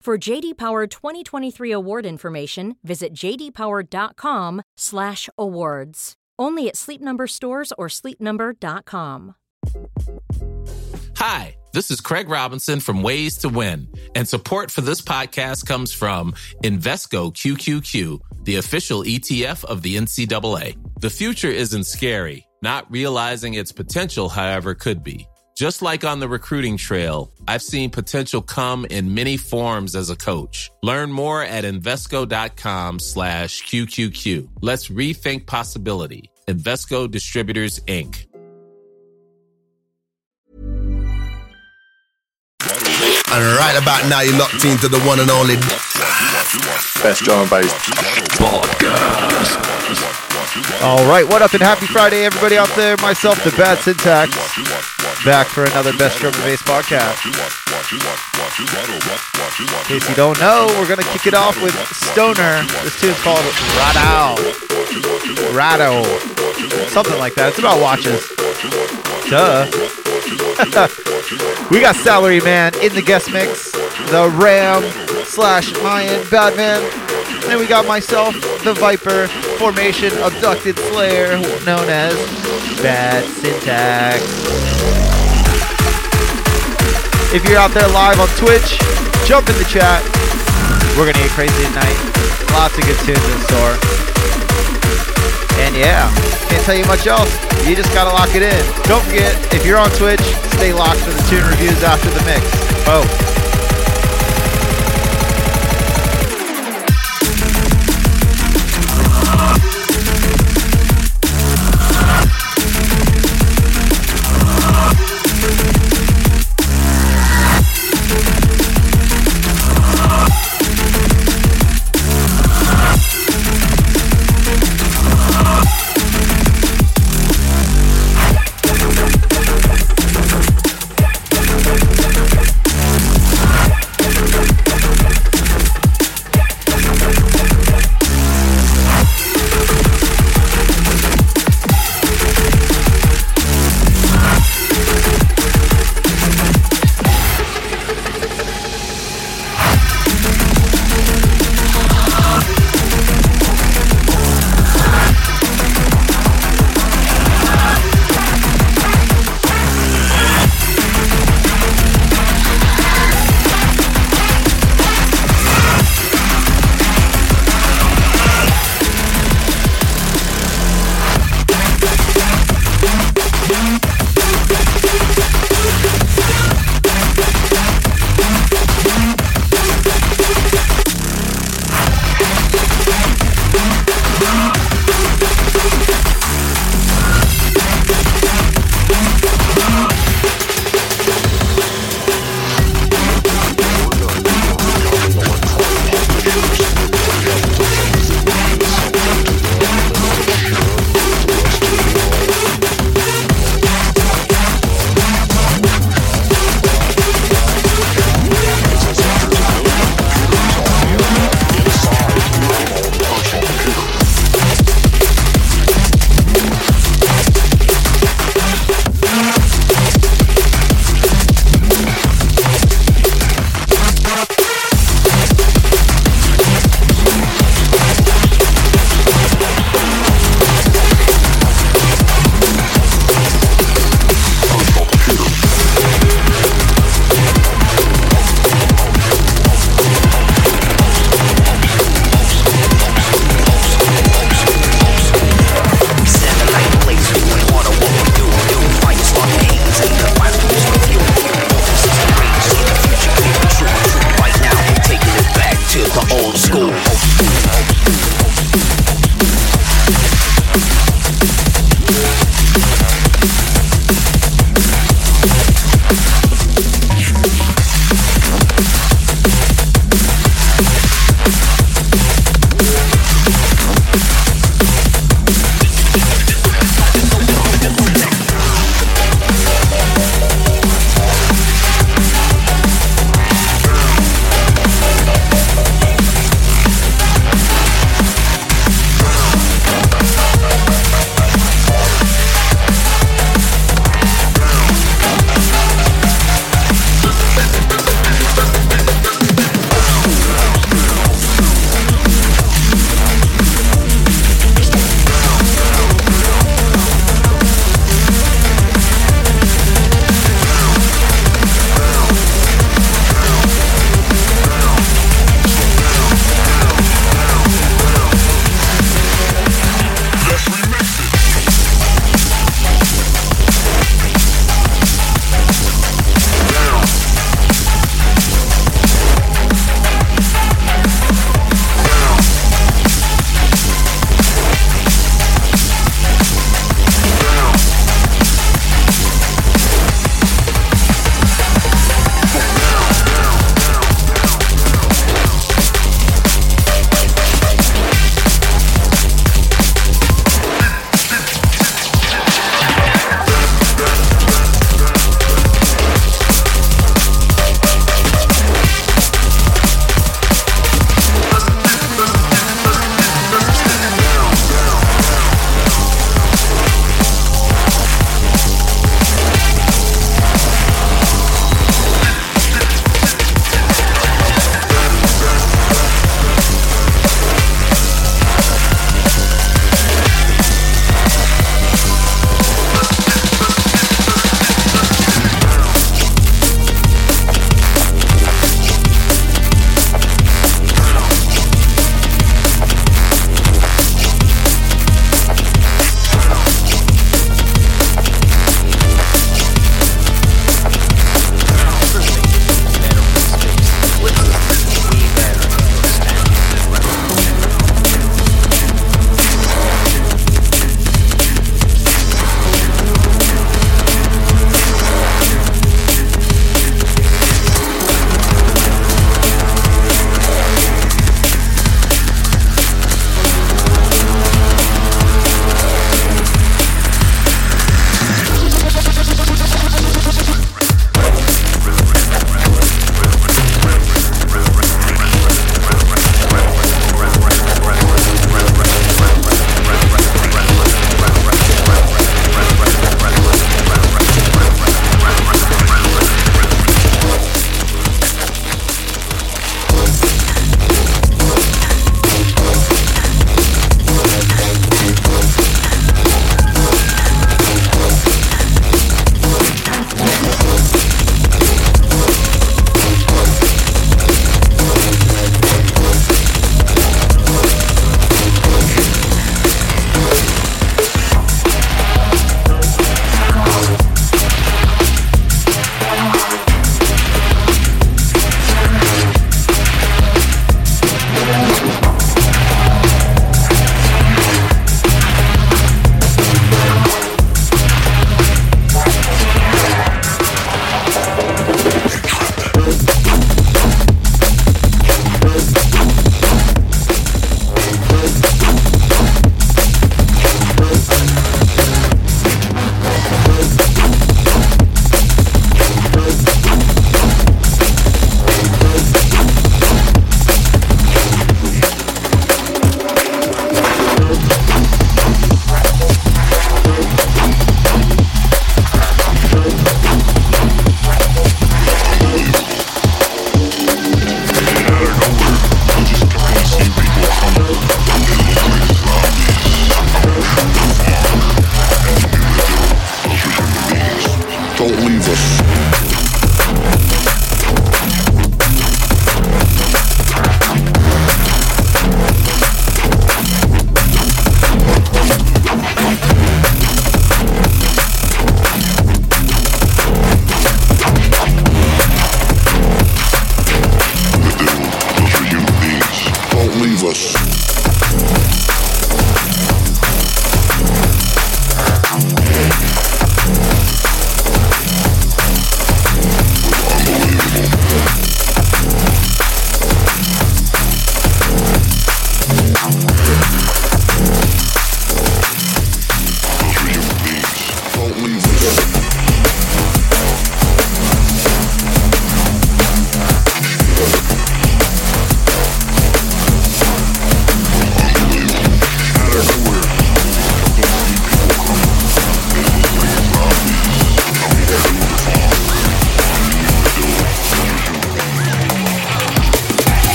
For JD Power 2023 award information, visit jdpower.com/awards. Only at Sleep Number stores or sleepnumber.com. Hi, this is Craig Robinson from Ways to Win, and support for this podcast comes from Invesco QQQ, the official ETF of the NCAA. The future isn't scary. Not realizing its potential, however, could be. Just like on the recruiting trail, I've seen potential come in many forms as a coach. Learn more at Invesco.com slash QQQ. Let's rethink possibility. Invesco Distributors, Inc. And right about now, you're locked into the one and only Best drum and bass All right, what up and happy Friday, everybody out there. Myself, the Bad Syntax, back for another Best Drum and Bass podcast. In case you don't know, we're gonna kick it off with Stoner. This tune's called Rado. Rado. Something like that. It's about watches. Duh. we got Salary Man in the guest mix, the Ram slash Mayan Badman. and we got myself, the Viper, Formation Abducted Slayer, known as Bad Syntax. If you're out there live on Twitch, jump in the chat. We're gonna get crazy tonight. Lots of good tunes in store. And yeah, can't tell you much else. You just gotta lock it in. Don't forget, if you're on Twitch, stay locked for the tune reviews after the mix. Oh.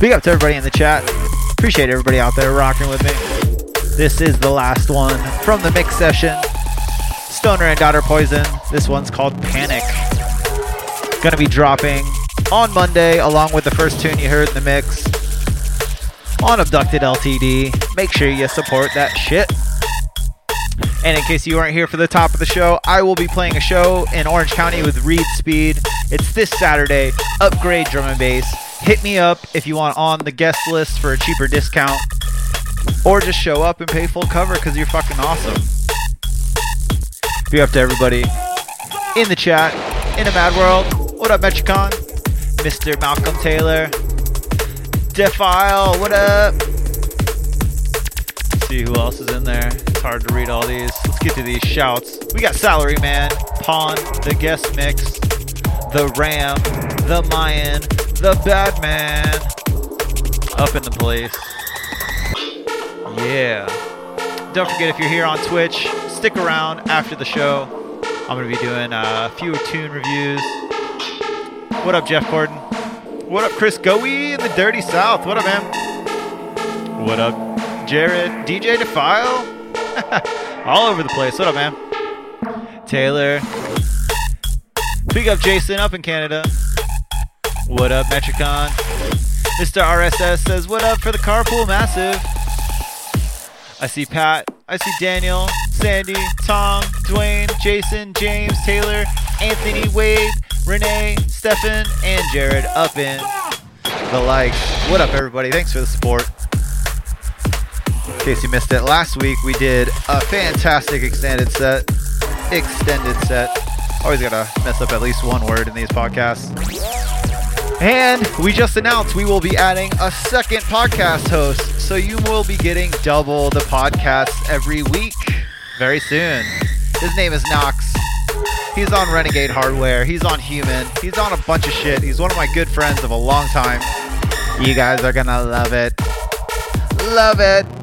Big up to everybody in the chat. Appreciate everybody out there rocking with me. This is the last one from the mix session. Stoner and Daughter Poison. This one's called Panic. Gonna be dropping on Monday along with the first tune you heard in the mix on Abducted LTD. Make sure you support that shit. And in case you weren't here for the top of the show, I will be playing a show in Orange County with Reid Speed. It's this Saturday. Upgrade drum and bass hit me up if you want on the guest list for a cheaper discount. Or just show up and pay full cover because you're fucking awesome. Be up to everybody in the chat, in a mad world. What up, Metricon? Mr. Malcolm Taylor. Defile, what up? See who else is in there. It's hard to read all these. Let's get to these shouts. We got Salary Man, Pawn, The Guest Mix, The Ram, The Mayan, the Batman up in the place. Yeah. Don't forget if you're here on Twitch, stick around after the show. I'm going to be doing uh, a few tune reviews. What up, Jeff Gordon? What up, Chris Goey in the Dirty South? What up, man? What up, Jared? DJ Defile? All over the place. What up, man? Taylor. Big up Jason up in Canada. What up, Metricon? Mr. RSS says, What up for the carpool massive? I see Pat. I see Daniel, Sandy, Tom, Dwayne, Jason, James, Taylor, Anthony, Wade, Renee, Stefan, and Jared up in the likes. What up, everybody? Thanks for the support. Case you missed it, last week we did a fantastic extended set. Extended set. Always gotta mess up at least one word in these podcasts. And we just announced we will be adding a second podcast host. So you will be getting double the podcasts every week very soon. His name is Knox. He's on Renegade Hardware. He's on Human. He's on a bunch of shit. He's one of my good friends of a long time. You guys are gonna love it. Love it.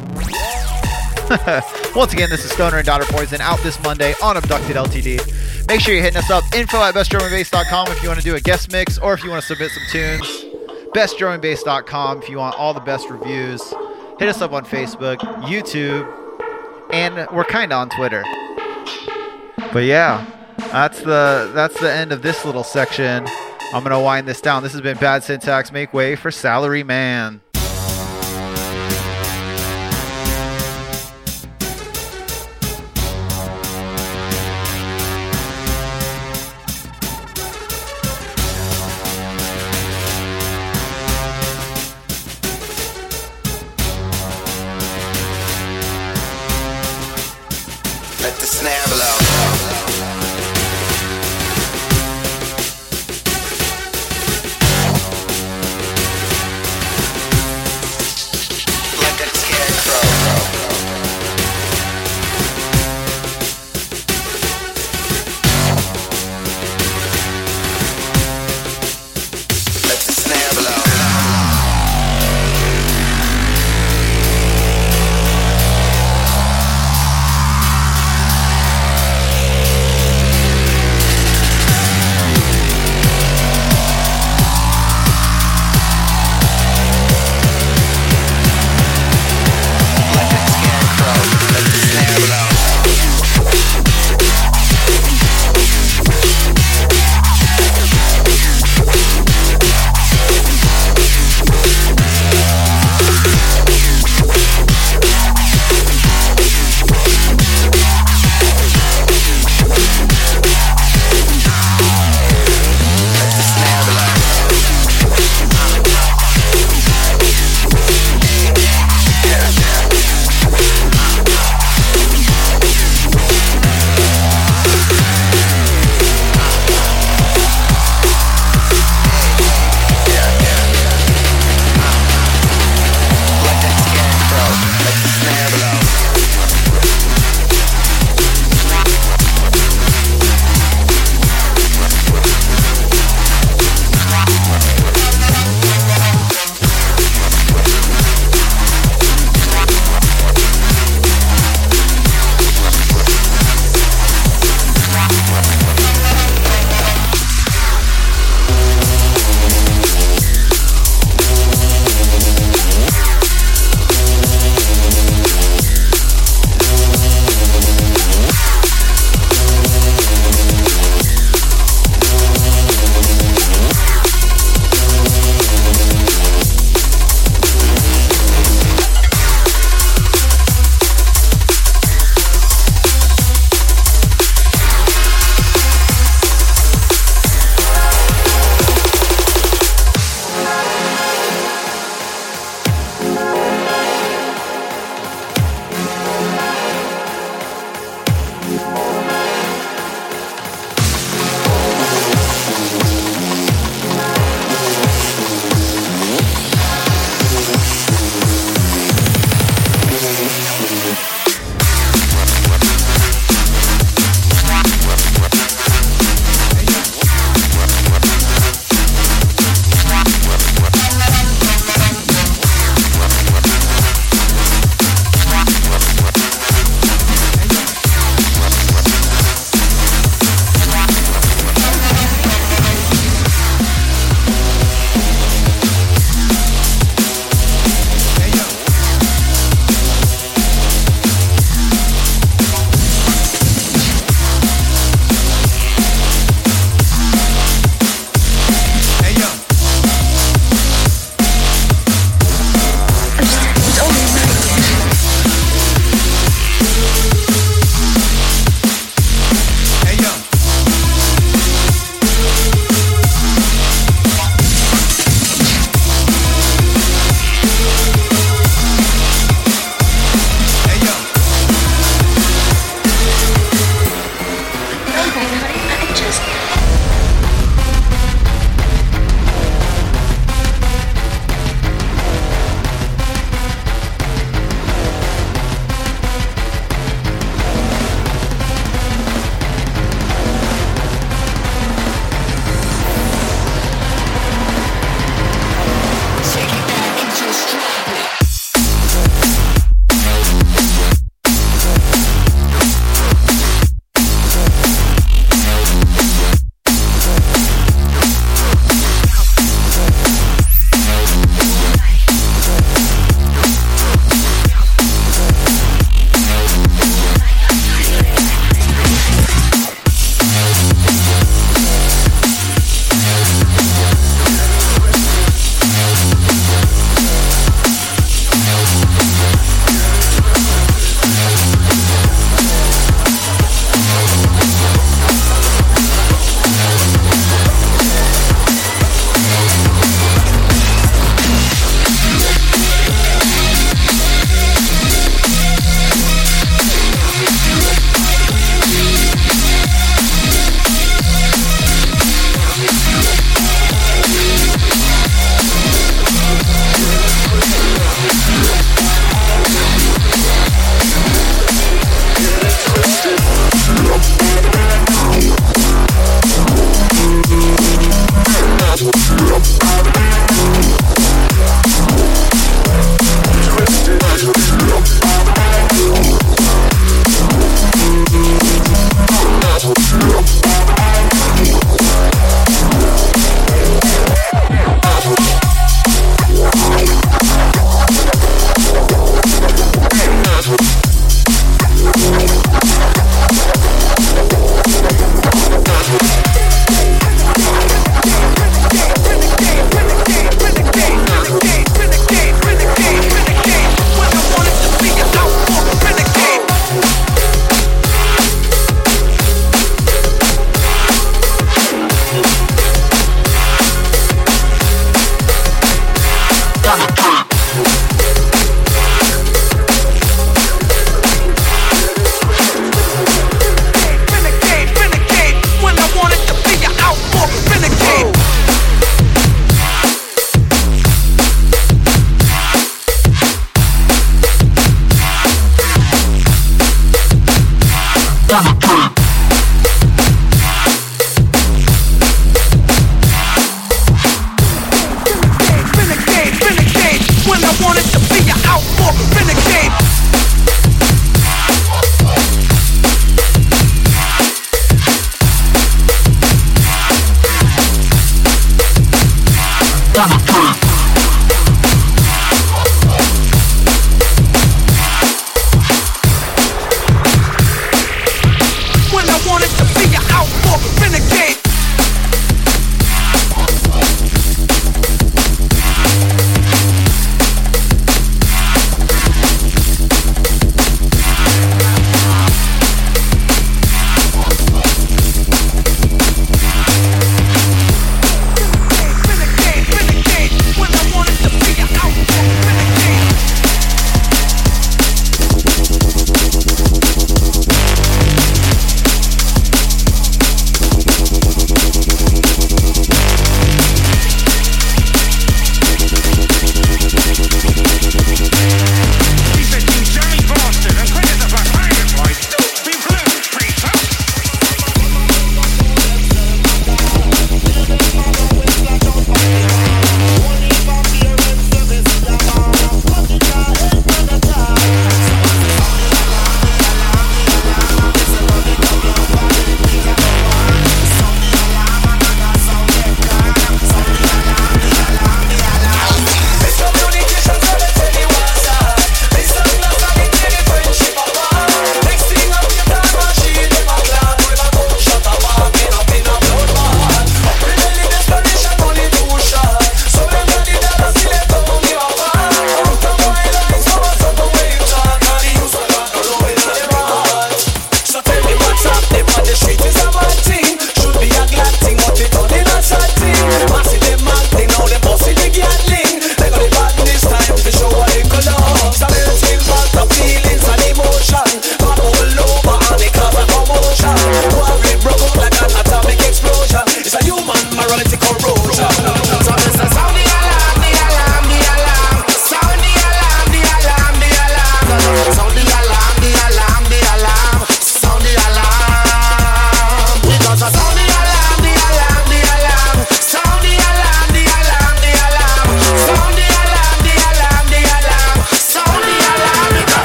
Once again, this is Stoner and Daughter Poison out this Monday on Abducted LTD. Make sure you're hitting us up, info at bestdrumandbass.com if you want to do a guest mix or if you want to submit some tunes. Bestdrumandbass.com if you want all the best reviews. Hit us up on Facebook, YouTube, and we're kind of on Twitter. But yeah, that's the that's the end of this little section. I'm gonna wind this down. This has been bad syntax. Make way for Salary Man.